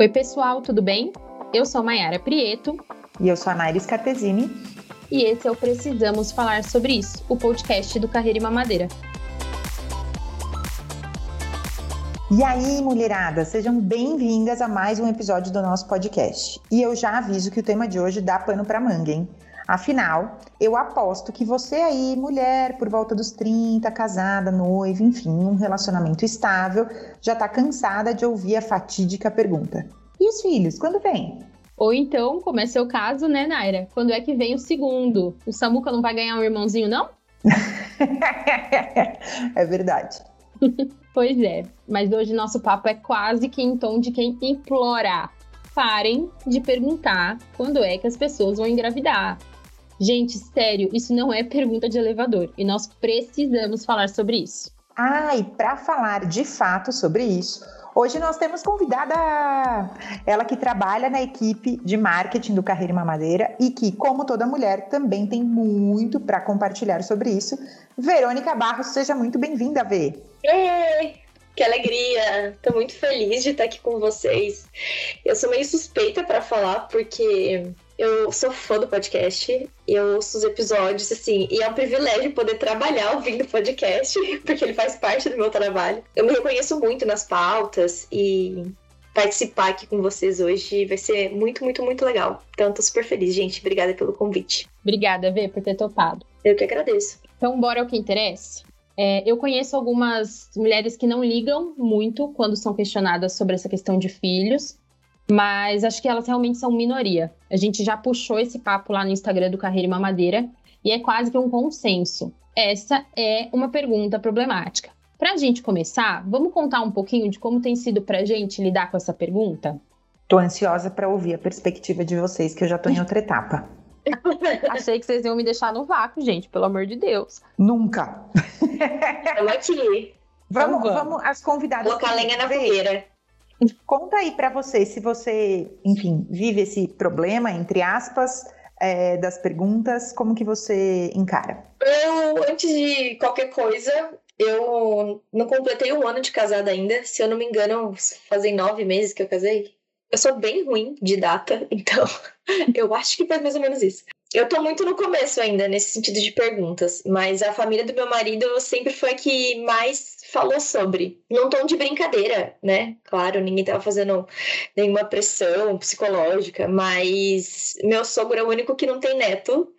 Oi, pessoal, tudo bem? Eu sou Mayara Prieto. E eu sou a Cartesini. E esse é o Precisamos Falar Sobre Isso, o podcast do Carreira e Mamadeira. E aí, mulherada, sejam bem-vindas a mais um episódio do nosso podcast. E eu já aviso que o tema de hoje dá pano para manga, hein? Afinal, eu aposto que você aí, mulher, por volta dos 30, casada, noiva, enfim, um relacionamento estável, já tá cansada de ouvir a fatídica pergunta: e os filhos, quando vem? Ou então, como é seu caso, né, Naira? Quando é que vem o segundo? O Samuca não vai ganhar um irmãozinho, não? é verdade. pois é, mas hoje nosso papo é quase que em tom de quem implora. Parem de perguntar quando é que as pessoas vão engravidar. Gente, sério, isso não é pergunta de elevador e nós precisamos falar sobre isso. Ah, e para falar de fato sobre isso, hoje nós temos convidada ela que trabalha na equipe de marketing do Carreira Mamadeira e que, como toda mulher, também tem muito para compartilhar sobre isso. Verônica Barros, seja muito bem-vinda, Vê. Ei, que alegria! Estou muito feliz de estar aqui com vocês. Eu sou meio suspeita para falar porque eu sou fã do podcast, eu ouço os episódios, assim, e é um privilégio poder trabalhar ouvindo podcast, porque ele faz parte do meu trabalho. Eu me reconheço muito nas pautas e participar aqui com vocês hoje vai ser muito, muito, muito legal. Então, tô super feliz, gente. Obrigada pelo convite. Obrigada, Vê, por ter topado. Eu que agradeço. Então, bora ao que interessa. É, eu conheço algumas mulheres que não ligam muito quando são questionadas sobre essa questão de filhos, mas acho que elas realmente são minoria. A gente já puxou esse papo lá no Instagram do Carreira e Mamadeira e é quase que um consenso. Essa é uma pergunta problemática. Para a gente começar, vamos contar um pouquinho de como tem sido para a gente lidar com essa pergunta? Tô ansiosa para ouvir a perspectiva de vocês, que eu já tô em outra etapa. Achei que vocês iam me deixar no vácuo, gente, pelo amor de Deus. Nunca. Vamos aqui. Vamos, então vamos, vamos as convidadas. Colocar lenha na fogueira. Conta aí para você se você, enfim, vive esse problema, entre aspas, é, das perguntas, como que você encara? Eu, antes de qualquer coisa, eu não completei um ano de casada ainda. Se eu não me engano, fazem nove meses que eu casei. Eu sou bem ruim de data, então eu acho que faz mais ou menos isso. Eu tô muito no começo ainda, nesse sentido de perguntas, mas a família do meu marido sempre foi a que mais falou sobre. Num tom de brincadeira, né? Claro, ninguém tava fazendo nenhuma pressão psicológica, mas meu sogro é o único que não tem neto.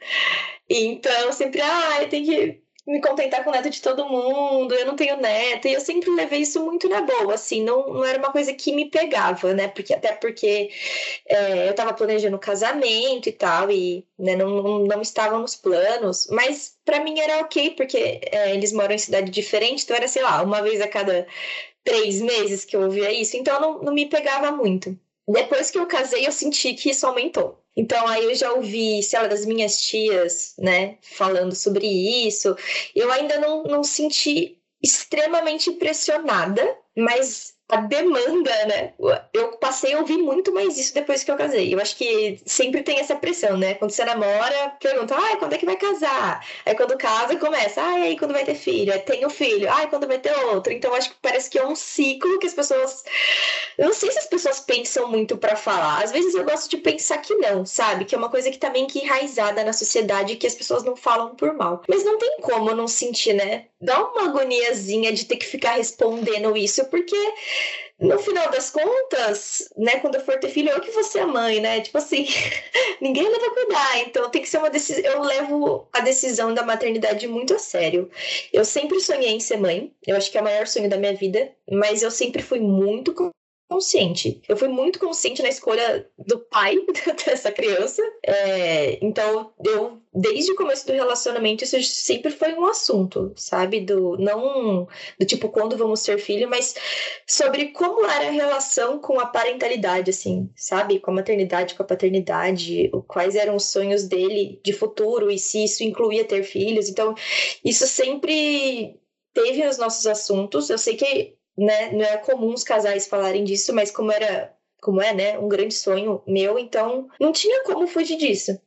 Então, sempre, ah, eu tenho que me contentar com o neto de todo mundo, eu não tenho neto, e eu sempre levei isso muito na boa, assim, não, não era uma coisa que me pegava, né, porque até porque é, eu tava planejando casamento e tal, e né, não, não, não estavam nos planos, mas para mim era ok, porque é, eles moram em cidade diferente, então era, sei lá, uma vez a cada três meses que eu ouvia isso, então não, não me pegava muito. Depois que eu casei, eu senti que isso aumentou. Então aí eu já ouvi, sei lá, das minhas tias, né, falando sobre isso. Eu ainda não, não senti extremamente pressionada, mas a demanda, né? Eu passei a ouvir muito mais isso depois que eu casei. Eu acho que sempre tem essa pressão, né? Quando você namora, pergunta, ai, quando é que vai casar? Aí quando casa, começa, ai, aí quando vai ter filho? Aí tem o filho, ai, quando vai ter outro? Então acho que parece que é um ciclo que as pessoas. Eu não sei se as pessoas pensam muito para falar. Às vezes eu gosto de pensar que não, sabe? Que é uma coisa que tá meio que enraizada na sociedade que as pessoas não falam por mal. Mas não tem como não sentir, né? Dá uma agoniazinha de ter que ficar respondendo isso, porque no final das contas, né, quando eu for ter filho, eu que vou ser a mãe, né? Tipo assim, ninguém leva cuidar. Então tem que ser uma decisão. Eu levo a decisão da maternidade muito a sério. Eu sempre sonhei em ser mãe. Eu acho que é o maior sonho da minha vida. Mas eu sempre fui muito consciente. Eu fui muito consciente na escolha do pai dessa criança. É, então, eu, desde o começo do relacionamento, isso sempre foi um assunto, sabe? Do não do tipo quando vamos ter filho, mas sobre como era a relação com a parentalidade, assim, sabe? Com a maternidade, com a paternidade, quais eram os sonhos dele de futuro e se isso incluía ter filhos. Então, isso sempre teve os nossos assuntos. Eu sei que né, não é comum os casais falarem disso, mas como era como é, né, um grande sonho meu, então não tinha como fugir disso.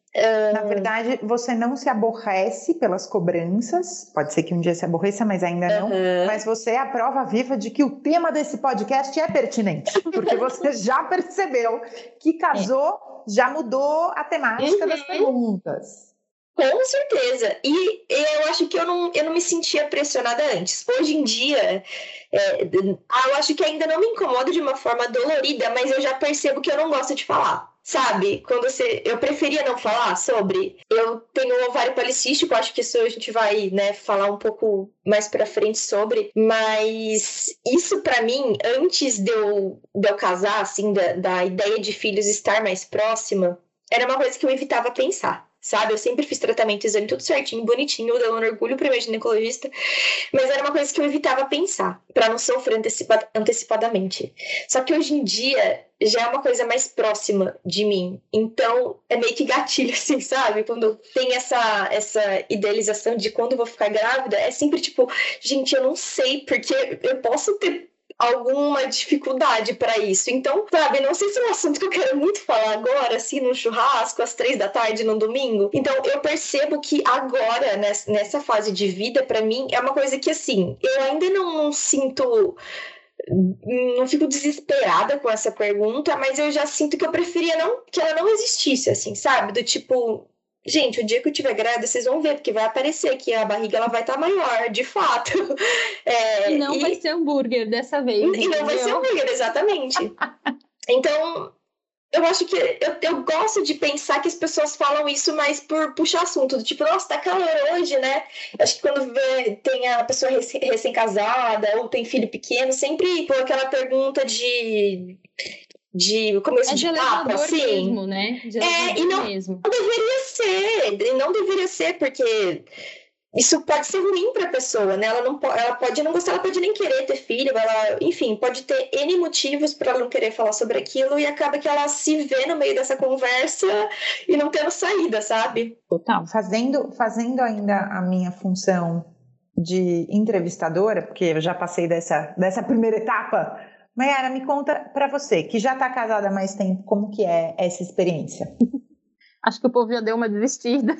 Na verdade, você não se aborrece pelas cobranças. Pode ser que um dia se aborreça, mas ainda não. Uhum. Mas você é a prova viva de que o tema desse podcast é pertinente. Porque você já percebeu que casou, já mudou a temática Uhum. das perguntas. Com certeza. E eu acho que eu não, eu não me sentia pressionada antes. Hoje em dia, é, eu acho que ainda não me incomoda de uma forma dolorida, mas eu já percebo que eu não gosto de falar. Sabe? Quando você. Eu preferia não falar sobre. Eu tenho ovário policístico, acho que isso a gente vai, né, falar um pouco mais pra frente sobre. Mas isso pra mim, antes de eu, de eu casar, assim, da, da ideia de filhos estar mais próxima, era uma coisa que eu evitava pensar. Sabe? Eu sempre fiz tratamento, exame tudo certinho, bonitinho, dando orgulho pro meu ginecologista. Mas era uma coisa que eu evitava pensar, pra não sofrer antecipa antecipadamente. Só que hoje em dia já é uma coisa mais próxima de mim. Então é meio que gatilho, assim, sabe? Quando tem essa, essa idealização de quando eu vou ficar grávida, é sempre tipo, gente, eu não sei, porque eu posso ter alguma dificuldade para isso. Então, sabe, não sei se é um assunto que eu quero muito falar agora, assim, num churrasco, às três da tarde, no domingo. Então, eu percebo que agora, nessa fase de vida, para mim, é uma coisa que, assim, eu ainda não, não sinto não fico desesperada com essa pergunta, mas eu já sinto que eu preferia não que ela não existisse, assim, sabe? Do tipo, gente, o dia que eu tiver grávida, vocês vão ver, porque vai aparecer que a barriga ela vai estar tá maior, de fato. É, e não e... vai ser hambúrguer dessa vez. E entendeu? não vai ser hambúrguer, exatamente. então, eu acho que eu, eu gosto de pensar que as pessoas falam isso mais por puxar assunto, do tipo, nossa, tá calor hoje, né? Acho que quando vê, tem a pessoa recém-casada ou tem filho pequeno, sempre por aquela pergunta de de começo é de, de papo, assim. Mesmo, né? De é, e não, mesmo. não deveria ser, e não deveria ser, porque isso pode ser ruim para a pessoa, né? Ela não pode, ela pode não gostar, ela pode nem querer ter filho, ela, enfim, pode ter N motivos para ela não querer falar sobre aquilo e acaba que ela se vê no meio dessa conversa e não tendo saída, sabe? Total. Fazendo, fazendo ainda a minha função de entrevistadora, porque eu já passei dessa, dessa primeira etapa. Mayara, me conta para você, que já está casada há mais tempo, como que é essa experiência? Acho que o povo já deu uma desistida.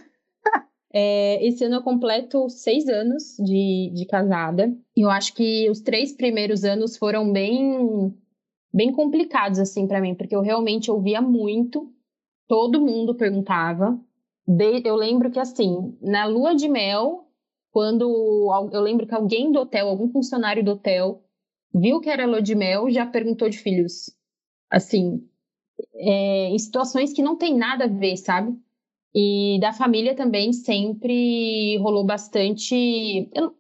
É, esse ano eu completo seis anos de, de casada. E eu acho que os três primeiros anos foram bem, bem complicados, assim, para mim, porque eu realmente ouvia muito. Todo mundo perguntava. De, eu lembro que, assim, na lua de mel, quando eu lembro que alguém do hotel, algum funcionário do hotel, viu que era lua de mel, já perguntou de filhos. Assim, é, em situações que não tem nada a ver, sabe? E da família também sempre rolou bastante. Eu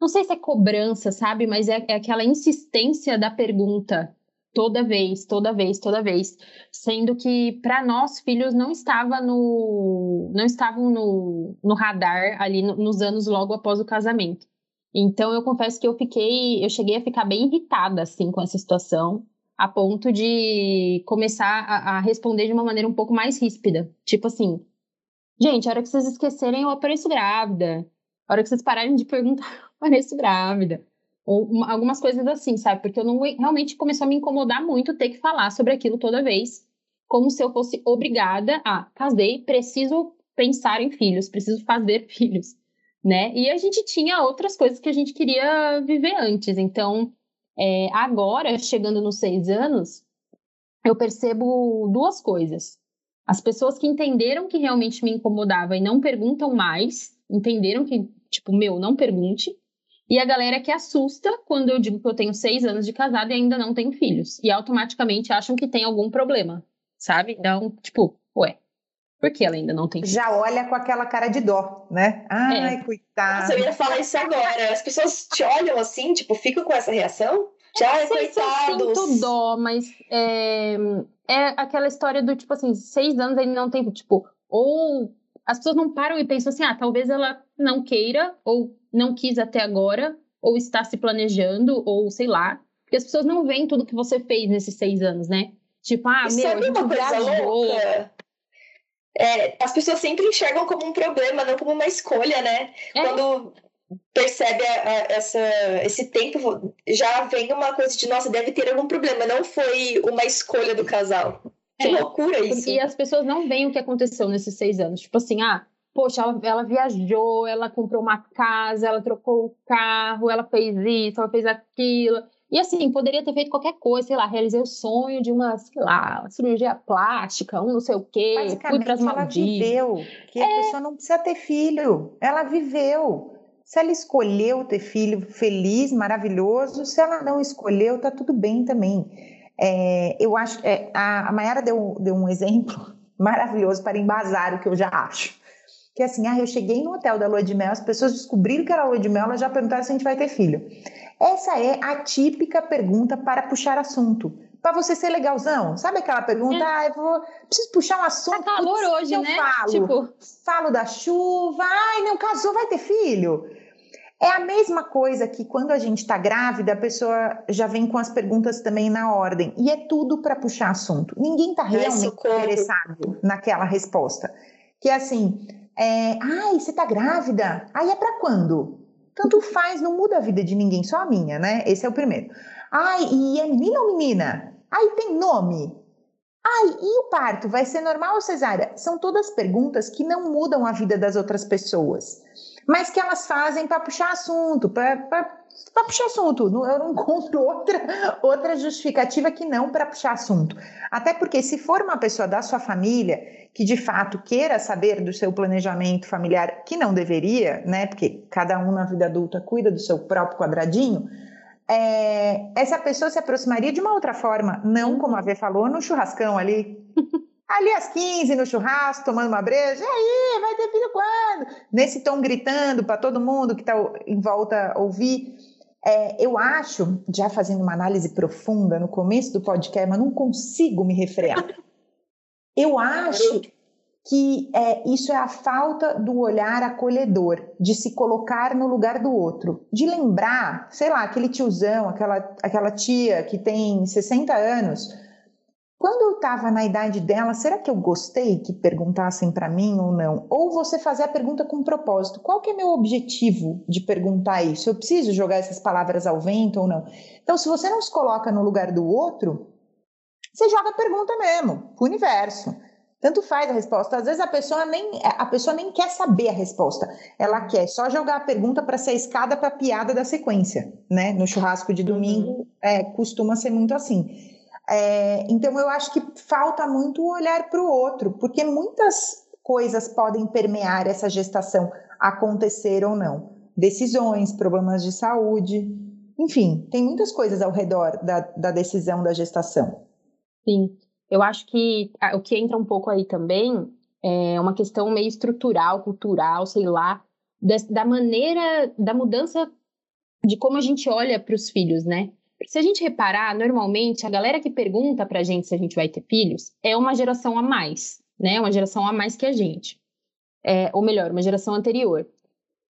não sei se é cobrança, sabe? Mas é, é aquela insistência da pergunta toda vez, toda vez, toda vez, sendo que para nós filhos não estava no não estavam no, no radar ali no, nos anos logo após o casamento. Então eu confesso que eu fiquei, eu cheguei a ficar bem irritada assim com essa situação, a ponto de começar a, a responder de uma maneira um pouco mais ríspida, tipo assim, Gente, a hora que vocês esquecerem, eu apareço grávida. A hora que vocês pararem de perguntar, eu apareço grávida. Ou uma, algumas coisas assim, sabe? Porque eu não realmente começou a me incomodar muito ter que falar sobre aquilo toda vez. Como se eu fosse obrigada a casei, preciso pensar em filhos, preciso fazer filhos, né? E a gente tinha outras coisas que a gente queria viver antes. Então, é, agora, chegando nos seis anos, eu percebo duas coisas. As pessoas que entenderam que realmente me incomodava e não perguntam mais, entenderam que, tipo, meu, não pergunte. E a galera que assusta quando eu digo que eu tenho seis anos de casada e ainda não tenho filhos. E automaticamente acham que tem algum problema, sabe? Então, tipo, ué, por que ela ainda não tem? Já olha com aquela cara de dó, né? Ai, é. coitada. Nossa, eu ia falar isso agora. As pessoas te olham assim, tipo, ficam com essa reação? Já, não sei coitados. Se eu sinto dó, mas é, é aquela história do tipo assim, seis anos ele não tem, tipo, ou as pessoas não param e pensam assim, ah, talvez ela não queira, ou não quis até agora, ou está se planejando, ou sei lá. Porque as pessoas não veem tudo que você fez nesses seis anos, né? Tipo, ah, Isso meu, é a gente uma coisa louca. É, as pessoas sempre enxergam como um problema, não como uma escolha, né? É. Quando percebe a, a, essa, esse tempo, já vem uma coisa de, nossa, deve ter algum problema. Não foi uma escolha do casal. Que é, loucura isso. E as pessoas não veem o que aconteceu nesses seis anos. Tipo assim, ah, poxa, ela, ela, viajou, ela comprou uma casa, ela trocou o carro, ela fez isso, ela fez aquilo. E assim, poderia ter feito qualquer coisa, sei lá, realizei o sonho de uma, sei lá, cirurgia plástica, um não sei o quê, fui para as Maldivas. Ela viveu, que é... a pessoa não precisa ter filho, ela viveu. Se ela escolheu ter filho feliz, maravilhoso, se ela não escolheu, tá tudo bem também. É, eu acho é, a, a Mayara deu, deu um exemplo maravilhoso para embasar o que eu já acho que assim, ah, eu cheguei no hotel da lua de mel, as pessoas descobriram que era lua de mel, elas já perguntaram se a gente vai ter filho. Essa é a típica pergunta para puxar assunto. Para você ser legalzão, sabe aquela pergunta? É. Ah, eu vou, preciso puxar um assunto. Tá calor putz, hoje, eu né? Falo, tipo... falo da chuva, ai, não casou, vai ter filho. É a mesma coisa que quando a gente está grávida, a pessoa já vem com as perguntas também na ordem. E é tudo para puxar assunto. Ninguém está realmente interessado naquela resposta. Que é assim, é, ai, você tá grávida? Aí é para quando? Tanto faz, não muda a vida de ninguém, só a minha, né? Esse é o primeiro. Ai, e é menino ou menina? Ai, tem nome? Ai, e o parto? Vai ser normal ou cesárea? São todas perguntas que não mudam a vida das outras pessoas, mas que elas fazem para puxar assunto, para puxar assunto. Eu não encontro outra, outra justificativa que não para puxar assunto. Até porque, se for uma pessoa da sua família que de fato queira saber do seu planejamento familiar, que não deveria, né? Porque cada um na vida adulta cuida do seu próprio quadradinho. É, essa pessoa se aproximaria de uma outra forma, não como a Vê falou, no churrascão ali. Ali às 15 no churrasco, tomando uma breja, e aí, vai ter filho quando? Nesse tom gritando para todo mundo que está em volta ouvir. É, eu acho, já fazendo uma análise profunda no começo do podcast, mas não consigo me refrear. Eu acho que é, isso é a falta do olhar acolhedor, de se colocar no lugar do outro, de lembrar, sei lá, aquele tiozão, aquela, aquela tia que tem 60 anos. Quando eu estava na idade dela, será que eu gostei que perguntassem para mim ou não? Ou você fazer a pergunta com propósito. Qual que é meu objetivo de perguntar isso? Eu preciso jogar essas palavras ao vento ou não? Então, se você não se coloca no lugar do outro, você joga a pergunta mesmo, pro universo. Tanto faz a resposta. Às vezes a pessoa nem a pessoa nem quer saber a resposta. Ela quer só jogar a pergunta para ser a escada para a piada da sequência, né? No churrasco de domingo uhum. é, costuma ser muito assim. É, então eu acho que falta muito olhar para o outro, porque muitas coisas podem permear essa gestação, acontecer ou não. Decisões, problemas de saúde, enfim, tem muitas coisas ao redor da, da decisão da gestação. Sim, eu acho que o que entra um pouco aí também é uma questão meio estrutural, cultural, sei lá, da, da maneira, da mudança de como a gente olha para os filhos, né? Se a gente reparar, normalmente a galera que pergunta para a gente se a gente vai ter filhos é uma geração a mais, né? Uma geração a mais que a gente. É, ou melhor, uma geração anterior.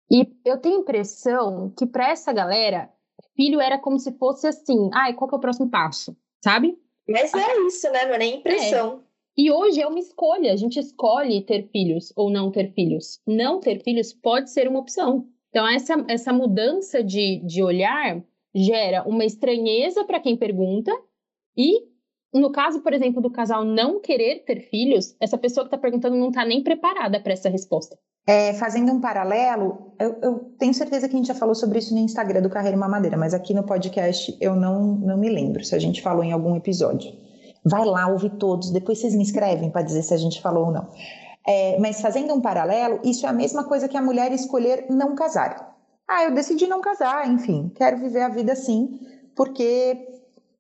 E eu tenho a impressão que para essa galera, filho era como se fosse assim: ai, qual que é o próximo passo? Sabe? Mas é isso, né? Não é nem impressão. É. E hoje é uma escolha. A gente escolhe ter filhos ou não ter filhos. Não ter filhos pode ser uma opção. Então, essa, essa mudança de, de olhar gera uma estranheza para quem pergunta e no caso, por exemplo, do casal não querer ter filhos, essa pessoa que está perguntando não está nem preparada para essa resposta. É, fazendo um paralelo, eu, eu, tenho certeza que a gente já falou sobre isso no Instagram do Carreira Mamadeira, mas aqui no podcast eu não, não me lembro se a gente falou em algum episódio. Vai lá, ouve todos, depois vocês me escrevem para dizer se a gente falou ou não. É, mas fazendo um paralelo, isso é a mesma coisa que a mulher escolher não casar. Ah, eu decidi não casar, enfim, quero viver a vida assim, porque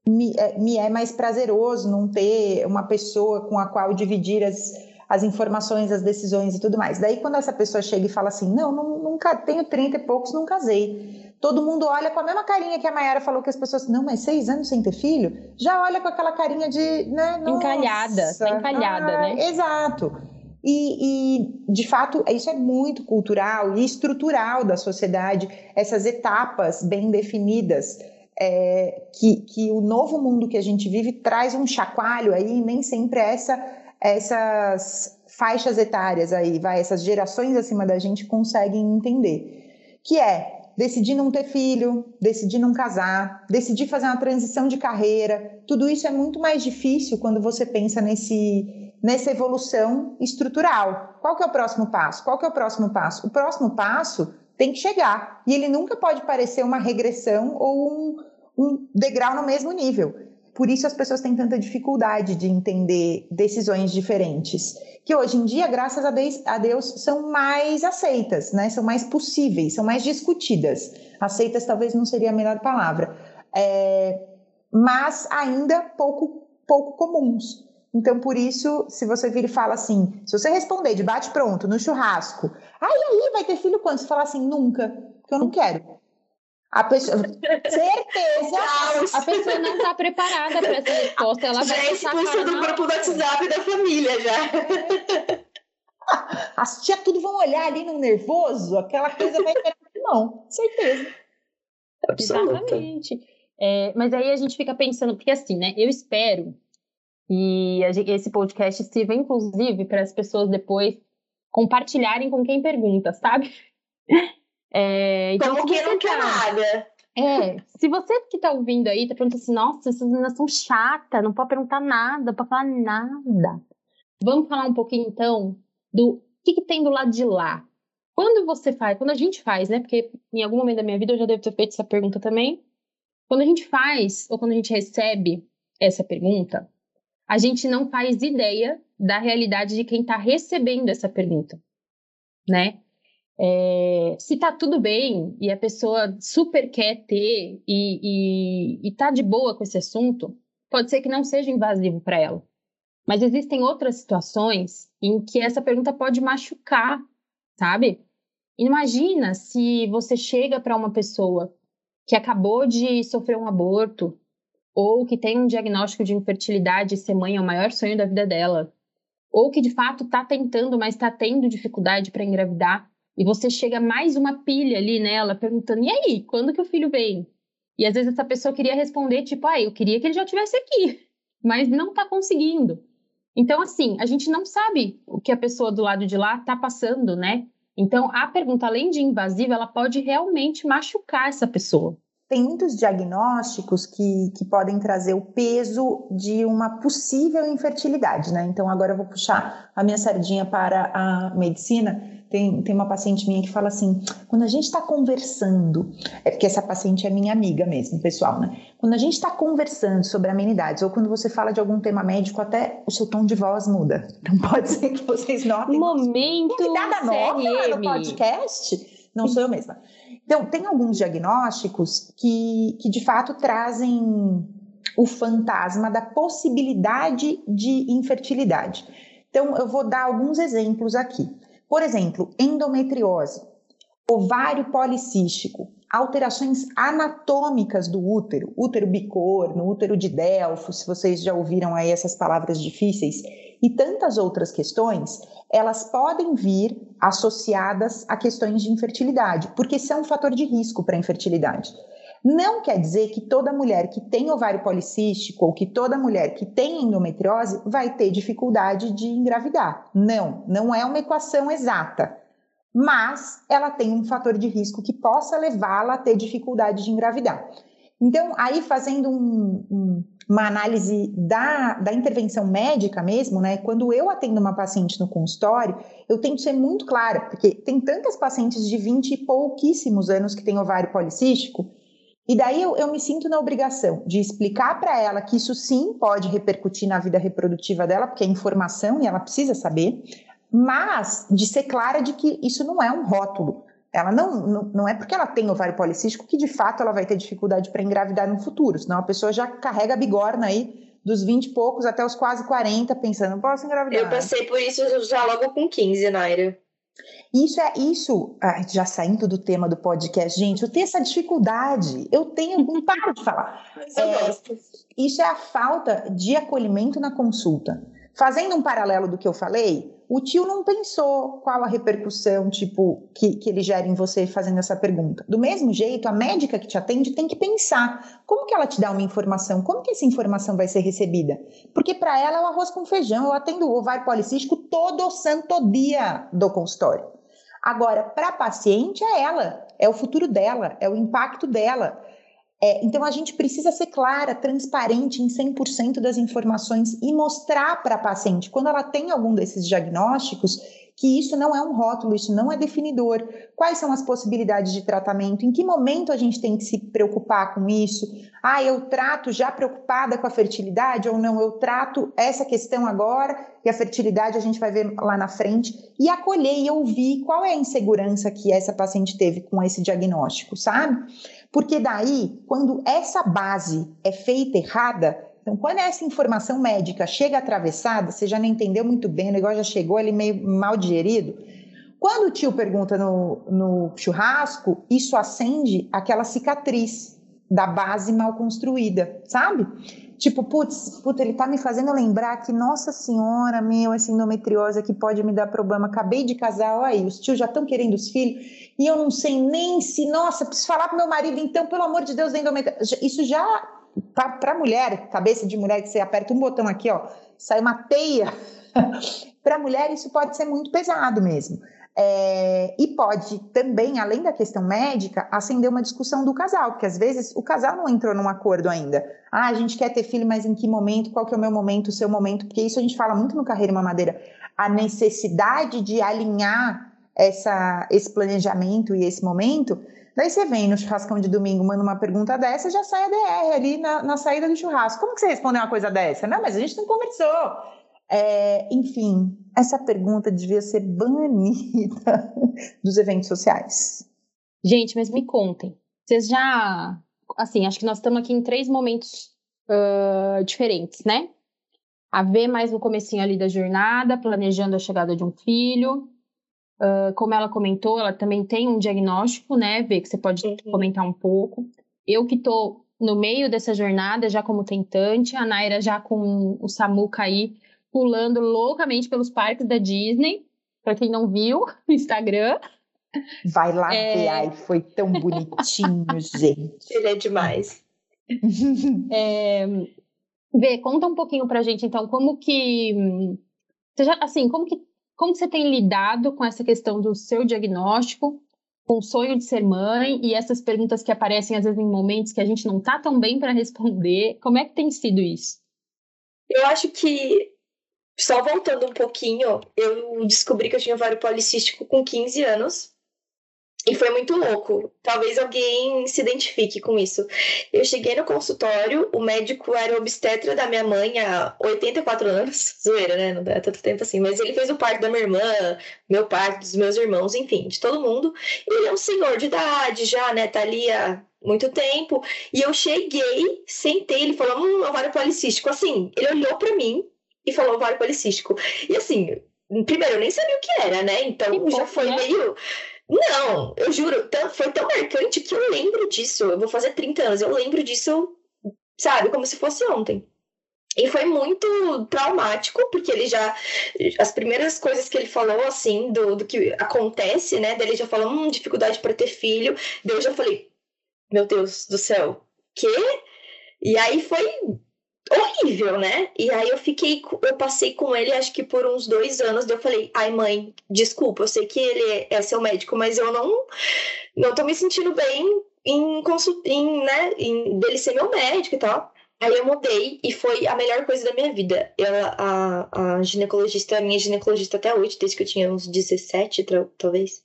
me, é, me é mais prazeroso não ter uma pessoa com a qual dividir as as informações, as decisões e tudo mais. Daí, quando essa pessoa chega e fala assim: Não, não nunca tenho 30 e poucos, não casei. Todo mundo olha com a mesma carinha que a Mayara falou que as pessoas, não, mas seis anos sem ter filho? Já olha com aquela carinha de. Né, encalhada, encalhada, ah, né? Exato. E, e, de fato, isso é muito cultural e estrutural da sociedade, essas etapas bem definidas. É, que, que o novo mundo que a gente vive traz um chacoalho aí, nem sempre é essa essas faixas etárias aí, vai, essas gerações acima da gente conseguem entender. Que é, decidir não ter filho, decidir não casar, decidir fazer uma transição de carreira. Tudo isso é muito mais difícil quando você pensa nesse, nessa evolução estrutural. Qual que é o próximo passo? Qual que é o próximo passo? O próximo passo tem que chegar e ele nunca pode parecer uma regressão ou um, um degrau no mesmo nível. Por isso as pessoas têm tanta dificuldade de entender decisões diferentes, que hoje em dia, graças a Deus, são mais aceitas, né? São mais possíveis, são mais discutidas. Aceitas talvez não seria a melhor palavra, é, mas ainda pouco pouco comuns. Então, por isso, se você vir e fala assim, se você responder de bate pronto no churrasco, aí aí vai ter filho quando? Você fala assim, nunca, porque eu não quero. A pessoa, certeza, a pessoa não está preparada para essa resposta. Ela já é expulsa do grupo do WhatsApp da família, já. As tia tudo vão olhar ali no nervoso, aquela coisa vai Não, certeza. Exatamente. É, mas aí a gente fica pensando, porque assim, né? Eu espero e esse podcast sirva, inclusive, para as pessoas depois compartilharem com quem pergunta, sabe? É, então, Como quem não quer tá, nada. É, se você que tá ouvindo aí tá perguntando assim, nossa, essas meninas são chatas, não pode perguntar nada, não pode falar nada. Vamos falar um pouquinho então do que, que tem do lado de lá. Quando você faz, quando a gente faz, né? Porque em algum momento da minha vida eu já devo ter feito essa pergunta também. Quando a gente faz, ou quando a gente recebe essa pergunta, a gente não faz ideia da realidade de quem está recebendo essa pergunta, né? É, se tá tudo bem e a pessoa super quer ter e, e, e tá de boa com esse assunto, pode ser que não seja invasivo para ela. Mas existem outras situações em que essa pergunta pode machucar, sabe? Imagina se você chega para uma pessoa que acabou de sofrer um aborto ou que tem um diagnóstico de infertilidade e ser mãe é o maior sonho da vida dela, ou que de fato está tentando, mas está tendo dificuldade para engravidar e você chega mais uma pilha ali nela, perguntando: e aí, quando que o filho vem? E às vezes essa pessoa queria responder, tipo, ah, eu queria que ele já tivesse aqui, mas não está conseguindo. Então, assim, a gente não sabe o que a pessoa do lado de lá está passando, né? Então, a pergunta, além de invasiva, ela pode realmente machucar essa pessoa. Tem muitos diagnósticos que, que podem trazer o peso de uma possível infertilidade, né? Então, agora eu vou puxar a minha sardinha para a medicina tem, tem uma paciente minha que fala assim: quando a gente está conversando, é porque essa paciente é minha amiga mesmo, pessoal, né? Quando a gente está conversando sobre amenidades, ou quando você fala de algum tema médico, até o seu tom de voz muda. Então pode ser que vocês notem. Momento. Convidada nova no podcast. Não sou eu mesma. Então, tem alguns diagnósticos que, que de fato trazem o fantasma da possibilidade de infertilidade. Então, eu vou dar alguns exemplos aqui. Por exemplo, endometriose, ovário policístico, alterações anatômicas do útero, útero bicorno, útero de Delfo, se vocês já ouviram aí essas palavras difíceis, e tantas outras questões, elas podem vir associadas a questões de infertilidade, porque são um fator de risco para a infertilidade. Não quer dizer que toda mulher que tem ovário policístico ou que toda mulher que tem endometriose vai ter dificuldade de engravidar. Não, não é uma equação exata. Mas ela tem um fator de risco que possa levá-la a ter dificuldade de engravidar. Então, aí fazendo um, um, uma análise da, da intervenção médica mesmo, né? Quando eu atendo uma paciente no consultório, eu tento ser muito clara, porque tem tantas pacientes de 20 e pouquíssimos anos que têm ovário policístico e daí eu, eu me sinto na obrigação de explicar para ela que isso sim pode repercutir na vida reprodutiva dela, porque é informação e ela precisa saber, mas de ser clara de que isso não é um rótulo. Ela não, não, não é porque ela tem ovário policístico que de fato ela vai ter dificuldade para engravidar no futuro, senão a pessoa já carrega a bigorna aí dos 20 e poucos até os quase 40, pensando, posso engravidar. Eu passei por isso já logo com 15, Naira. Isso é isso, já saindo do tema do podcast, gente, eu tenho essa dificuldade, eu tenho, não paro de falar. É, isso é a falta de acolhimento na consulta. Fazendo um paralelo do que eu falei, o tio não pensou qual a repercussão, tipo, que, que ele gera em você fazendo essa pergunta. Do mesmo jeito, a médica que te atende tem que pensar como que ela te dá uma informação, como que essa informação vai ser recebida. Porque para ela é o arroz com feijão, eu atendo o ovário policístico todo santo dia do consultório. Agora, para a paciente é ela, é o futuro dela, é o impacto dela. É, então a gente precisa ser clara, transparente em 100% das informações e mostrar para a paciente, quando ela tem algum desses diagnósticos, que isso não é um rótulo, isso não é definidor. Quais são as possibilidades de tratamento? Em que momento a gente tem que se preocupar com isso? Ah, eu trato já preocupada com a fertilidade ou não? Eu trato essa questão agora e a fertilidade a gente vai ver lá na frente e acolher e ouvir qual é a insegurança que essa paciente teve com esse diagnóstico, sabe? Porque daí, quando essa base é feita errada, então, quando essa informação médica chega atravessada, você já não entendeu muito bem, o negócio já chegou ali meio mal digerido. Quando o tio pergunta no, no churrasco, isso acende aquela cicatriz da base mal construída, sabe? Tipo, putz, putz, ele tá me fazendo lembrar que, nossa senhora, meu, essa endometriose aqui pode me dar problema. Acabei de casar, olha aí, os tios já estão querendo os filhos, e eu não sei nem se, nossa, preciso falar pro meu marido, então, pelo amor de Deus, da endometriose. Isso já para mulher, cabeça de mulher, que você aperta um botão aqui, ó, sai uma teia. para mulher, isso pode ser muito pesado mesmo. É, e pode também, além da questão médica, acender uma discussão do casal, porque às vezes o casal não entrou num acordo ainda. Ah, a gente quer ter filho, mas em que momento? Qual que é o meu momento, o seu momento? Porque isso a gente fala muito no Carreira Mamadeira, a necessidade de alinhar essa, esse planejamento e esse momento Daí você vem no churrascão de domingo, manda uma pergunta dessa, já sai a DR ali na, na saída do churrasco. Como que você respondeu uma coisa dessa? Não, mas a gente não conversou. É, enfim, essa pergunta devia ser banida dos eventos sociais. Gente, mas me contem. Vocês já. Assim, acho que nós estamos aqui em três momentos uh, diferentes, né? A ver mais no comecinho ali da jornada, planejando a chegada de um filho, Uh, como ela comentou, ela também tem um diagnóstico, né, Vê, que você pode uhum. comentar um pouco. Eu que estou no meio dessa jornada, já como tentante, a Naira já com o Samuca aí, pulando loucamente pelos parques da Disney. Para quem não viu, no Instagram. Vai lá é... ver, ai, foi tão bonitinho, gente. Ele é demais. é... Vê, conta um pouquinho pra gente, então, como que... Você já, assim, como que como você tem lidado com essa questão do seu diagnóstico, com o sonho de ser mãe e essas perguntas que aparecem às vezes em momentos que a gente não está tão bem para responder? Como é que tem sido isso? Eu acho que, só voltando um pouquinho, eu descobri que eu tinha ovário policístico com 15 anos. E foi muito louco. Talvez alguém se identifique com isso. Eu cheguei no consultório, o médico era obstetra da minha mãe há 84 anos. Zoeira, né? Não dá tanto tempo assim. Mas ele fez o parto da minha irmã, meu parto, dos meus irmãos, enfim, de todo mundo. Ele é um senhor de idade já, né? Tá ali há muito tempo. E eu cheguei, sentei, ele falou: hum, ovário policístico. Assim, ele olhou para mim e falou ovário policístico. E assim, primeiro, eu nem sabia o que era, né? Então já foi né? meio não, eu juro, foi tão marcante que eu lembro disso. Eu vou fazer 30 anos, eu lembro disso, sabe, como se fosse ontem. E foi muito traumático, porque ele já. As primeiras coisas que ele falou, assim, do, do que acontece, né? Dele já falou, hum, dificuldade para ter filho. Daí eu já falei, meu Deus do céu, quê? E aí foi horrível, né? E aí eu fiquei, eu passei com ele acho que por uns dois anos, daí eu falei, ai mãe, desculpa, eu sei que ele é seu médico, mas eu não, não tô me sentindo bem em, em, né, em dele ser meu médico e tal. Aí eu mudei e foi a melhor coisa da minha vida. Ela, a, a ginecologista, a minha ginecologista até hoje, desde que eu tinha uns 17, talvez.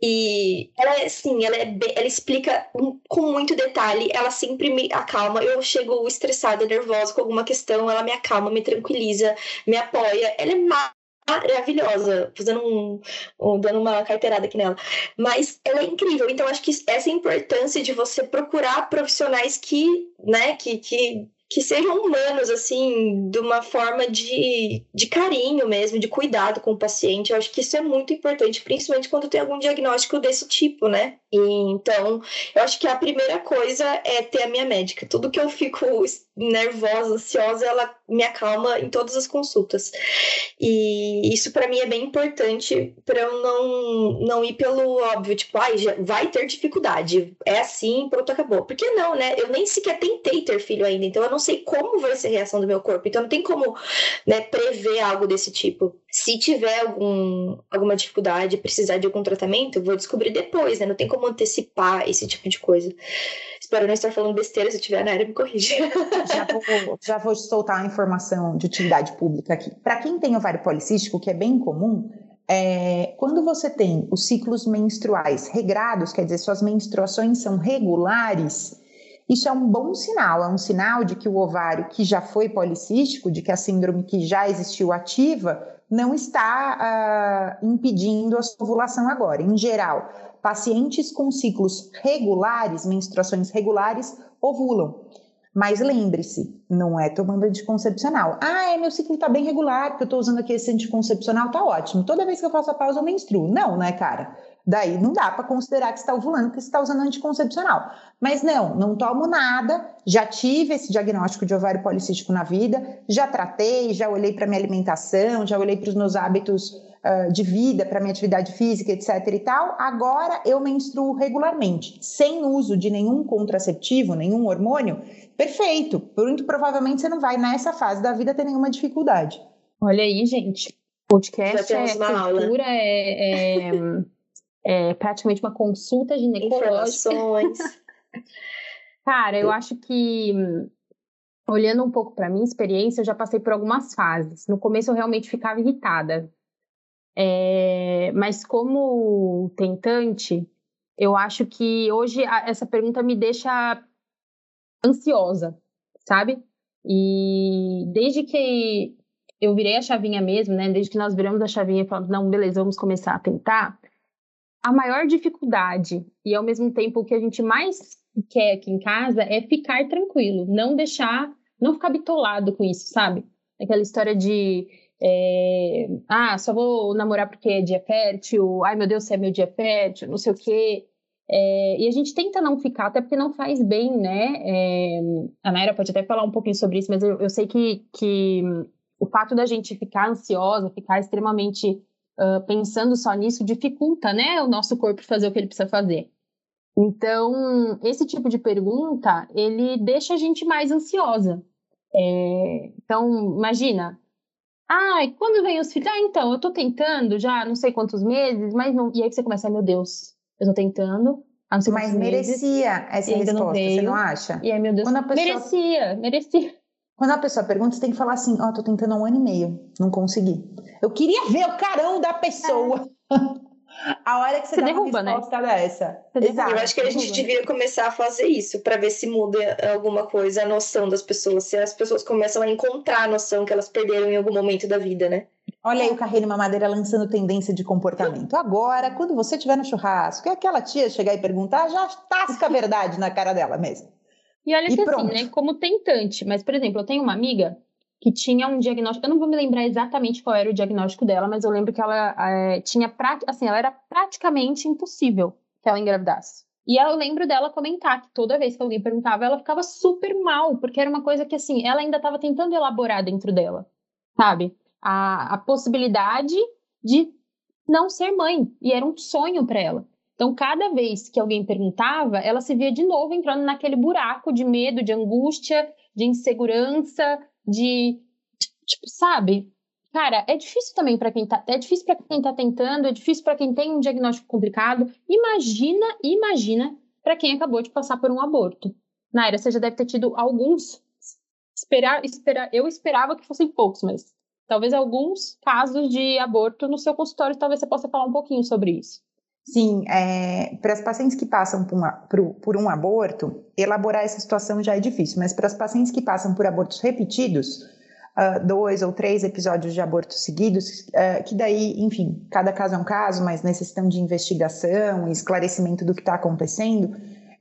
E ela, assim, ela, é, ela explica com muito detalhe, ela sempre me acalma. Eu chego estressada, nervosa com alguma questão, ela me acalma, me tranquiliza, me apoia. Ela é maravilhosa, fazendo um, um, dando uma carteirada aqui nela. Mas ela é incrível. Então, acho que essa importância de você procurar profissionais que, né, que, que que sejam humanos, assim, de uma forma de, de carinho mesmo, de cuidado com o paciente. Eu acho que isso é muito importante, principalmente quando tem algum diagnóstico desse tipo, né? E, então, eu acho que a primeira coisa é ter a minha médica. Tudo que eu fico nervosa, ansiosa, ela me acalma em todas as consultas. E isso para mim é bem importante para eu não, não ir pelo óbvio, tipo, ah, vai ter dificuldade. É assim, pronto, acabou. Porque não, né? Eu nem sequer tentei ter filho ainda, então eu não não sei como vai ser a reação do meu corpo. Então não tem como né, prever algo desse tipo. Se tiver algum, alguma dificuldade, precisar de algum tratamento, eu vou descobrir depois, né? Não tem como antecipar esse tipo de coisa. Espero não estar falando besteira, se tiver na área, me corrija. Já vou, já vou soltar a informação de utilidade pública aqui. Para quem tem ovário policístico, que é bem comum, é, quando você tem os ciclos menstruais regrados, quer dizer, suas menstruações são regulares, isso é um bom sinal, é um sinal de que o ovário que já foi policístico, de que a síndrome que já existiu ativa, não está uh, impedindo a sua ovulação agora. Em geral, pacientes com ciclos regulares, menstruações regulares, ovulam. Mas lembre-se, não é tomando anticoncepcional. Ah, é, meu ciclo está bem regular, porque eu estou usando aqui esse anticoncepcional, tá ótimo. Toda vez que eu faço a pausa, eu menstruo. Não, né, cara? Daí não dá para considerar que está ovulando porque você está usando anticoncepcional. Mas não, não tomo nada, já tive esse diagnóstico de ovário policístico na vida, já tratei, já olhei para minha alimentação, já olhei para os meus hábitos uh, de vida, para minha atividade física, etc e tal. Agora eu menstruo regularmente, sem uso de nenhum contraceptivo, nenhum hormônio Perfeito. Muito provavelmente você não vai nessa fase da vida ter nenhuma dificuldade. Olha aí, gente. Podcast é cultura, é, é, é, praticamente uma consulta ginecológica. Informações. Cara, eu acho que olhando um pouco para minha experiência, eu já passei por algumas fases. No começo eu realmente ficava irritada. É, mas como tentante, eu acho que hoje essa pergunta me deixa ansiosa, sabe? E desde que eu virei a chavinha mesmo, né? Desde que nós viramos a chavinha e falamos, não, beleza, vamos começar a tentar. A maior dificuldade e ao mesmo tempo o que a gente mais quer aqui em casa é ficar tranquilo, não deixar, não ficar bitolado com isso, sabe? Aquela história de é, ah, só vou namorar porque é dia fértil, ai meu Deus, se é meu dia fértil, não sei o quê. É, e a gente tenta não ficar, até porque não faz bem, né? É, a Naira pode até falar um pouquinho sobre isso, mas eu, eu sei que, que o fato da gente ficar ansiosa, ficar extremamente uh, pensando só nisso, dificulta, né? O nosso corpo fazer o que ele precisa fazer. Então, esse tipo de pergunta, ele deixa a gente mais ansiosa. É, então, imagina, Ai, quando vem os filhos? Ah, então, eu tô tentando já não sei quantos meses, mas não. E aí você começa, meu Deus, eu tô tentando. Mas merecia essa resposta, não você não acha? E aí, meu Deus, pessoa... merecia, merecia. Quando a pessoa pergunta, você tem que falar assim, ó, oh, tô tentando há um ano e meio, não consegui. Eu queria ver o carão da pessoa. É. a hora que você, você dá derruba, uma né? resposta né? dessa. Exato. Eu acho que a gente devia começar a fazer isso para ver se muda alguma coisa a noção das pessoas, se as pessoas começam a encontrar a noção que elas perderam em algum momento da vida, né? Olha aí o Carreiro Mamadeira lançando tendência de comportamento. Agora, quando você estiver no churrasco, e aquela tia chegar e perguntar, já tasca a verdade na cara dela mesmo. E olha e que assim, pronto. assim, né, como tentante, mas, por exemplo, eu tenho uma amiga que tinha um diagnóstico, eu não vou me lembrar exatamente qual era o diagnóstico dela, mas eu lembro que ela é, tinha, assim, ela era praticamente impossível que ela engravidasse. E eu lembro dela comentar que toda vez que alguém perguntava, ela ficava super mal, porque era uma coisa que, assim, ela ainda estava tentando elaborar dentro dela, sabe? a, a possibilidade de não ser mãe. E era um sonho para ela. Então, cada vez que alguém perguntava, ela se via de novo entrando naquele buraco de medo, de angústia, de insegurança, de. Tipo, sabe? Cara, é difícil também para quem tá. É difícil para quem tá tentando, é difícil para quem tem um diagnóstico complicado. Imagina, imagina para quem acabou de passar por um aborto. Naira, você já deve ter tido alguns. Esperar, esperar, eu esperava que fossem poucos, mas talvez alguns casos de aborto no seu consultório, talvez você possa falar um pouquinho sobre isso. Sim, é, para as pacientes que passam por, uma, por, por, um aborto, elaborar essa situação já é difícil, mas para as pacientes que passam por abortos repetidos, uh, dois ou três episódios de aborto seguidos, uh, que daí, enfim, cada caso é um caso, mas necessitam de investigação esclarecimento do que está acontecendo,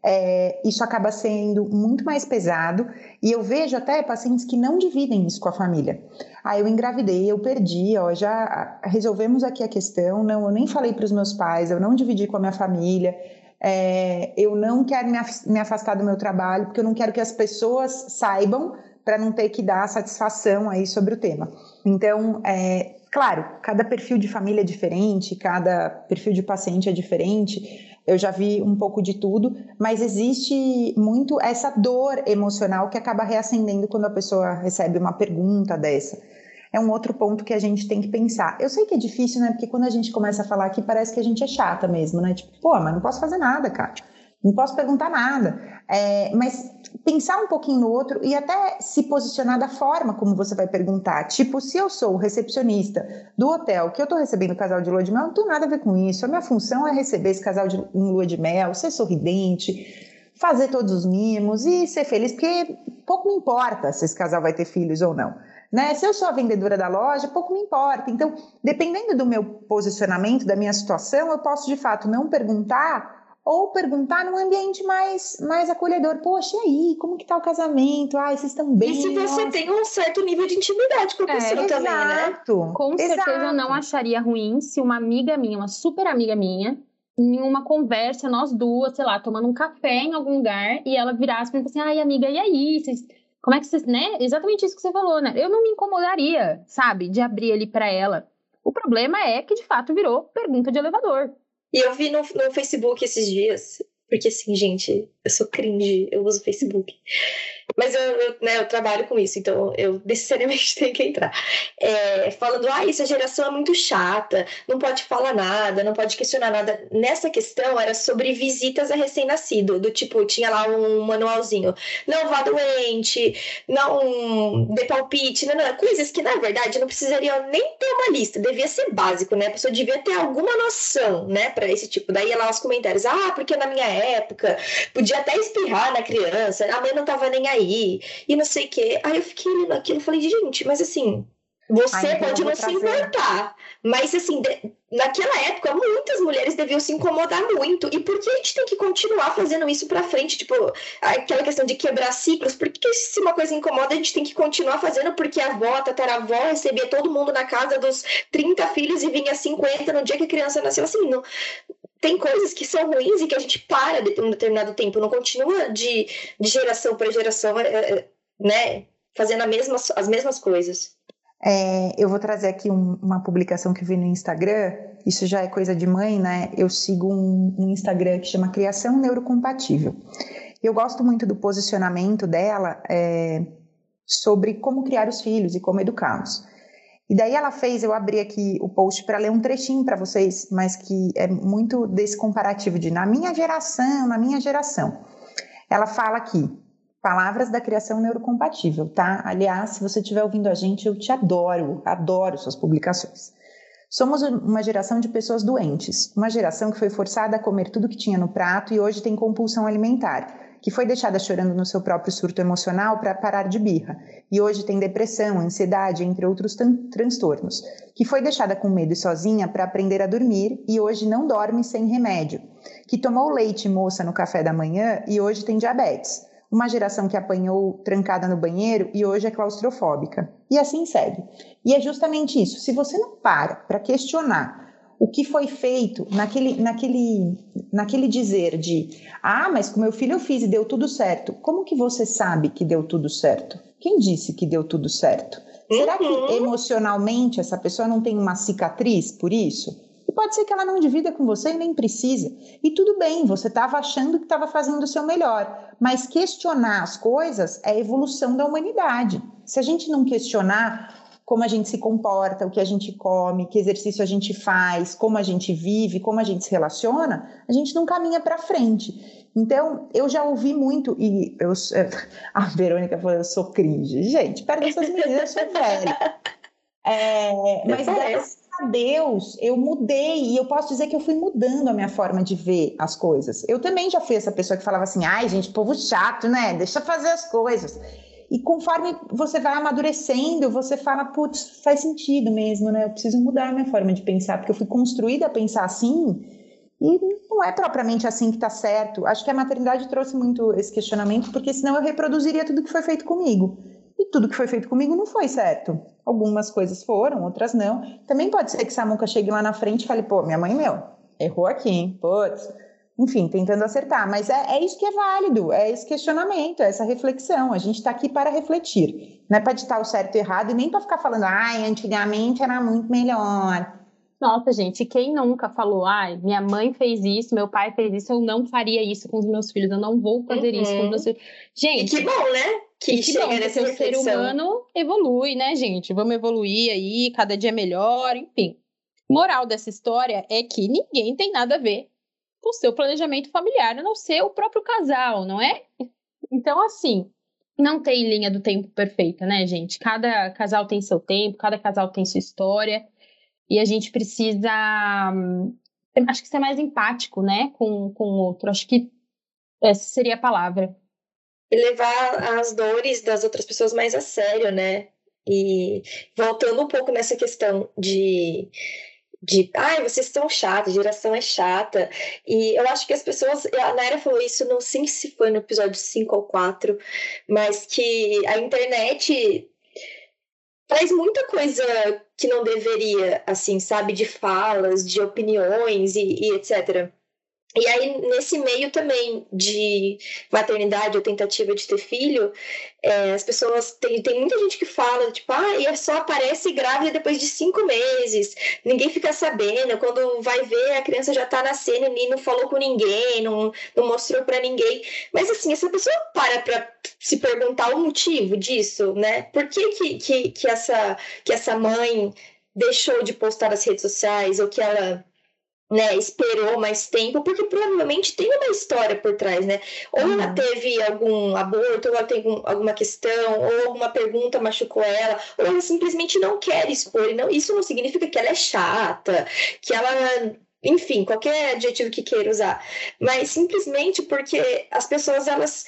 é, isso acaba sendo muito mais pesado e eu vejo até pacientes que não dividem isso com a família. Ah, eu engravidei, eu perdi, ó, já resolvemos aqui a questão, não, eu nem falei para os meus pais, eu não dividi com a minha família, é, eu não quero me afastar do meu trabalho porque eu não quero que as pessoas saibam para não ter que dar satisfação aí sobre o tema. Então, é, claro, cada perfil de família é diferente, cada perfil de paciente é diferente, eu já vi um pouco de tudo, mas existe muito essa dor emocional que acaba reacendendo quando a pessoa recebe uma pergunta dessa. É um outro ponto que a gente tem que pensar. Eu sei que é difícil, né? Porque quando a gente começa a falar aqui, parece que a gente é chata mesmo, né? Tipo, pô, mas não posso fazer nada, cara. Não posso perguntar nada. É, mas pensar um pouquinho no outro e até se posicionar da forma como você vai perguntar. Tipo, se eu sou o recepcionista do hotel que eu estou recebendo o casal de lua de mel, não tem nada a ver com isso. A minha função é receber esse casal de, em lua de mel, ser sorridente, fazer todos os mimos e ser feliz, porque pouco me importa se esse casal vai ter filhos ou não. Né? Se eu sou a vendedora da loja, pouco me importa. Então, dependendo do meu posicionamento, da minha situação, eu posso de fato não perguntar ou perguntar num ambiente mais, mais acolhedor. Poxa, e aí, como que tá o casamento? Ai, vocês estão bem? E se você Nossa. tem um certo nível de intimidade com a é, pessoa é, também, né? exato, né? Com exato. certeza eu não acharia ruim se uma amiga minha, uma super amiga minha, em uma conversa, nós duas, sei lá, tomando um café em algum lugar, e ela virasse pra mim e assim, ai, amiga, e aí? Vocês, como é que vocês, né? Exatamente isso que você falou, né? Eu não me incomodaria, sabe, de abrir ali para ela. O problema é que, de fato, virou pergunta de elevador. E eu vi no, no Facebook esses dias, porque assim, gente, eu sou cringe, eu uso Facebook. Mas eu, eu, né, eu trabalho com isso, então eu necessariamente tenho que entrar. É, falando, ah, essa geração é muito chata, não pode falar nada, não pode questionar nada. Nessa questão era sobre visitas a recém-nascido, do tipo, tinha lá um manualzinho. Não vá doente, não dê palpite, não, não, coisas que na verdade não precisariam nem ter uma lista, devia ser básico, né? A pessoa devia ter alguma noção, né, para esse tipo. Daí lá os comentários, ah, porque na minha época podia até espirrar na criança, a mãe não tava nem aí e não sei o quê. Aí eu fiquei lendo aquilo e falei, gente, mas assim, você Ai, pode não se importar, mas assim, de, naquela época, muitas mulheres deviam se incomodar muito. E por que a gente tem que continuar fazendo isso pra frente? Tipo, aquela questão de quebrar ciclos, porque se uma coisa incomoda, a gente tem que continuar fazendo, porque a avó, a tataravó recebia todo mundo na casa dos 30 filhos e vinha 50 no dia que a criança nasceu. Assim, não, tem coisas que são ruins e que a gente para de um determinado tempo, não continua de, de geração para geração, é, é, né, fazendo a mesma, as mesmas coisas. É, eu vou trazer aqui um, uma publicação que eu vi no Instagram, isso já é coisa de mãe, né? Eu sigo um, um Instagram que chama Criação Neurocompatível. Eu gosto muito do posicionamento dela é, sobre como criar os filhos e como educá-los. E daí ela fez, eu abri aqui o post para ler um trechinho para vocês, mas que é muito desse comparativo de na minha geração, na minha geração. Ela fala aqui, palavras da criação neurocompatível, tá? Aliás, se você estiver ouvindo a gente, eu te adoro, adoro suas publicações. Somos uma geração de pessoas doentes, uma geração que foi forçada a comer tudo que tinha no prato e hoje tem compulsão alimentar que foi deixada chorando no seu próprio surto emocional para parar de birra, e hoje tem depressão, ansiedade, entre outros transtornos, que foi deixada com medo e sozinha para aprender a dormir e hoje não dorme sem remédio, que tomou leite moça no café da manhã e hoje tem diabetes, uma geração que apanhou trancada no banheiro e hoje é claustrofóbica. E assim segue. E é justamente isso. Se você não para para questionar o que foi feito naquele, naquele, naquele dizer de ah, mas com meu filho eu fiz e deu tudo certo. Como que você sabe que deu tudo certo? Quem disse que deu tudo certo? Uhum. Será que uhum. emocionalmente essa pessoa não tem uma cicatriz por isso? E pode ser que ela não divida com você e nem precisa. E tudo bem, você estava achando que estava fazendo o seu melhor. Mas questionar as coisas é a evolução da humanidade. Se a gente não questionar como a gente se comporta, o que a gente come, que exercício a gente faz, como a gente vive, como a gente se relaciona, a gente não caminha para frente. Então, eu já ouvi muito, e eu, a Verônica falou, eu sou cringe. Gente, perto dessas meninas, eu sou velha. É, mas graças a Deus, eu mudei, e eu posso dizer que eu fui mudando a minha forma de ver as coisas. Eu também já fui essa pessoa que falava assim, ai, gente, povo chato, né? Deixa eu fazer as coisas. E conforme você vai amadurecendo, você fala, putz, faz sentido mesmo, né? Eu preciso mudar minha forma de pensar, porque eu fui construída a pensar assim e não é propriamente assim que tá certo. Acho que a maternidade trouxe muito esse questionamento, porque senão eu reproduziria tudo que foi feito comigo. E tudo que foi feito comigo não foi certo. Algumas coisas foram, outras não. Também pode ser que Samuca chegue lá na frente e fale, pô, minha mãe, meu, errou aqui, hein? Putz, enfim, tentando acertar. Mas é, é, isso que é válido, é esse questionamento, é essa reflexão. A gente está aqui para refletir, não é para ditar o certo e errado e nem para ficar falando, ai, antigamente era muito melhor. Nossa, gente, quem nunca falou, ai, minha mãe fez isso, meu pai fez isso, eu não faria isso com os meus filhos, eu não vou fazer uhum. isso com os meus filhos. Gente. E que bom, né? Que, que bom, porque o ser humano evolui, né, gente? Vamos evoluir aí, cada dia melhor, enfim. Moral dessa história é que ninguém tem nada a ver o seu planejamento familiar, a não ser o próprio casal, não é? Então, assim, não tem linha do tempo perfeita, né, gente? Cada casal tem seu tempo, cada casal tem sua história. E a gente precisa, acho que ser mais empático, né, com, com o outro. Acho que essa seria a palavra. E levar as dores das outras pessoas mais a sério, né? E voltando um pouco nessa questão de de ai, vocês estão chatos, geração é chata. E eu acho que as pessoas. A Naira falou isso, não sei se foi no episódio 5 ou 4, mas que a internet traz muita coisa que não deveria, assim, sabe, de falas, de opiniões e, e etc. E aí, nesse meio também de maternidade ou tentativa de ter filho, é, as pessoas. Tem, tem muita gente que fala, tipo, ah, e só aparece grávida depois de cinco meses, ninguém fica sabendo. Quando vai ver, a criança já tá nascendo e não falou com ninguém, não, não mostrou para ninguém. Mas, assim, essa pessoa para pra se perguntar o motivo disso, né? Por que, que, que, que, essa, que essa mãe deixou de postar nas redes sociais ou que ela né, esperou mais tempo, porque provavelmente tem uma história por trás, né? Ou uhum. ela teve algum aborto, ou ela tem alguma questão, ou alguma pergunta machucou ela, ou ela simplesmente não quer expor. Não, isso não significa que ela é chata, que ela enfim, qualquer adjetivo que queira usar, mas simplesmente porque as pessoas elas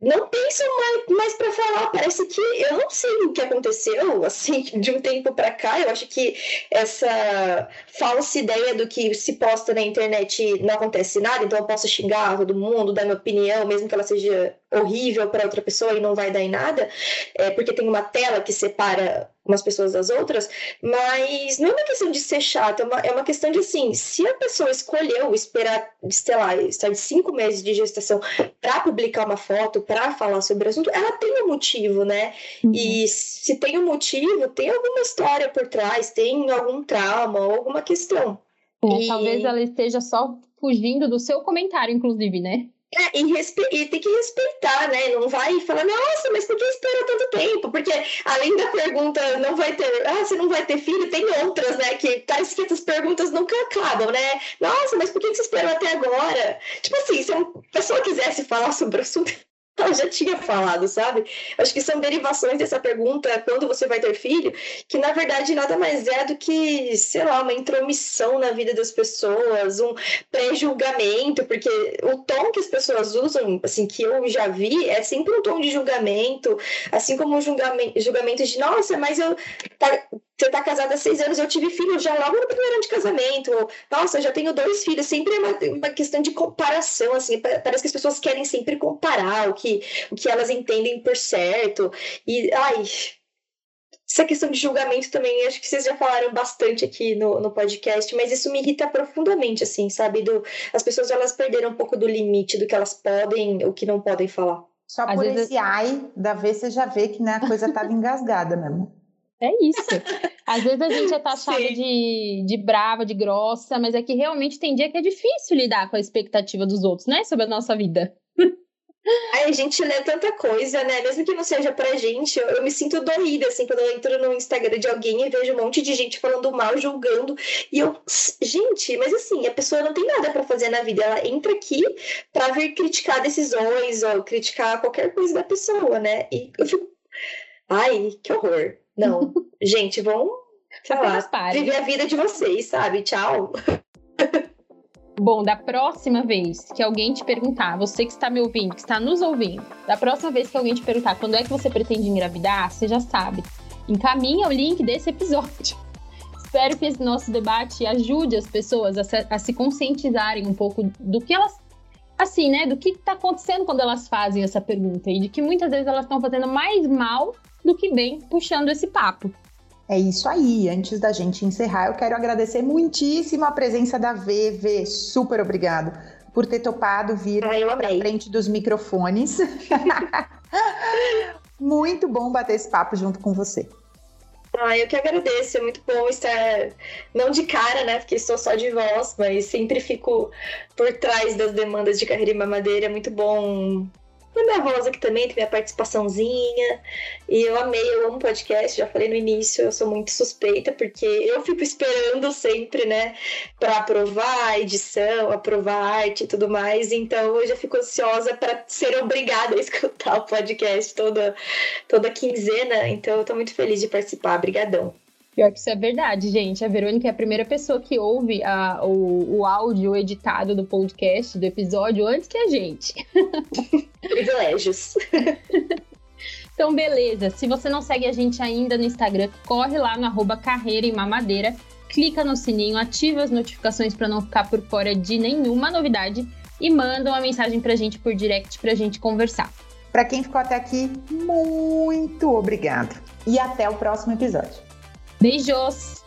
não pensam mais, mais para falar. Parece que eu não sei o que aconteceu, assim, de um tempo para cá. Eu acho que essa falsa ideia do que se posta na internet não acontece nada, então eu posso xingar todo mundo, dar minha opinião, mesmo que ela seja horrível para outra pessoa e não vai dar em nada, é porque tem uma tela que separa umas pessoas das outras, mas não é uma questão de ser chata, é uma, é uma questão de assim, se a pessoa escolheu esperar, sei lá, estar de cinco meses de gestação para publicar uma foto, para falar sobre o assunto, ela tem um motivo, né? Uhum. E se tem um motivo, tem alguma história por trás, tem algum trauma, alguma questão. É, e... Talvez ela esteja só fugindo do seu comentário, inclusive, né? É, e, respe... e tem que respeitar, né? Não vai falar, nossa, mas por que esperou tanto tempo? Porque além da pergunta, não vai ter, ah, você não vai ter filho, tem outras, né? Que tá escrito, as perguntas nunca acabam, né? Nossa, mas por que você esperou até agora? Tipo assim, se a pessoa quisesse falar sobre o assunto, ela já tinha falado, sabe? Acho que são derivações dessa pergunta, quando você vai ter filho, que na verdade nada mais é do que, sei lá, uma intromissão na vida das pessoas, um pré-julgamento, porque o tom que as pessoas usam, assim, que eu já vi, é sempre um tom de julgamento, assim como um julgamento, de, nossa, mas eu. Você está casada há seis anos, eu tive filho já logo no primeiro ano de casamento. Nossa, eu já tenho dois filhos. Sempre é uma, uma questão de comparação, assim. Parece que as pessoas querem sempre comparar o que, o que elas entendem por certo. E, ai, essa questão de julgamento também, acho que vocês já falaram bastante aqui no, no podcast, mas isso me irrita profundamente, assim, sabe? Do, as pessoas, elas perderam um pouco do limite do que elas podem, o que não podem falar. Só Às por vezes... esse ai da vez você já vê que né, a coisa estava engasgada mesmo. É isso. Às vezes a gente é taxada de, de brava, de grossa, mas é que realmente tem dia que é difícil lidar com a expectativa dos outros, né? Sobre a nossa vida. Ai, a gente lê tanta coisa, né? Mesmo que não seja pra gente, eu, eu, me sinto doída, assim, quando eu entro no Instagram de alguém e vejo um monte de gente falando mal, julgando. E eu, gente, mas assim, a pessoa não tem nada para fazer na vida. Ela entra aqui pra vir criticar decisões ou criticar qualquer coisa da pessoa, né? E eu fico. Ai, que horror. Não, gente, vão, lá, viver a vida de vocês, sabe? Tchau. Bom, da próxima vez que alguém te perguntar, você que está me ouvindo, que está nos ouvindo, da próxima vez que alguém te perguntar quando é que você pretende engravidar, você já sabe. Encaminha o link desse episódio. Espero que esse nosso debate ajude as pessoas a se, a se conscientizarem um pouco do que elas assim, né, do que está acontecendo quando elas fazem essa pergunta e de que muitas vezes elas estão fazendo mais mal do que bem puxando esse papo. É isso aí. Antes da gente encerrar, eu quero agradecer muitíssimo a presença da VV. Super obrigado por ter topado vir ah, para frente dos microfones. Muito bom bater esse papo junto com você. Ah, eu que agradeço, é muito bom estar, não de cara, né, porque estou só de voz, mas sempre fico por trás das demandas de carreira em mamadeira, é muito bom tem minha voz aqui também, tem minha participaçãozinha. E eu amei, eu amo podcast, já falei no início, eu sou muito suspeita, porque eu fico esperando sempre, né, para aprovar a edição, aprovar a arte e tudo mais. Então eu já fico ansiosa para ser obrigada a escutar o podcast toda, toda quinzena. Então eu tô muito feliz de participar. Obrigadão. Pior que isso é verdade, gente. A Verônica é a primeira pessoa que ouve a, o, o áudio editado do podcast, do episódio, antes que a gente. Privilégios. Então, beleza. Se você não segue a gente ainda no Instagram, corre lá no arroba carreira e mamadeira, clica no sininho, ativa as notificações para não ficar por fora de nenhuma novidade e manda uma mensagem pra gente por direct pra gente conversar. Para quem ficou até aqui, muito obrigado. E até o próximo episódio. Beijos!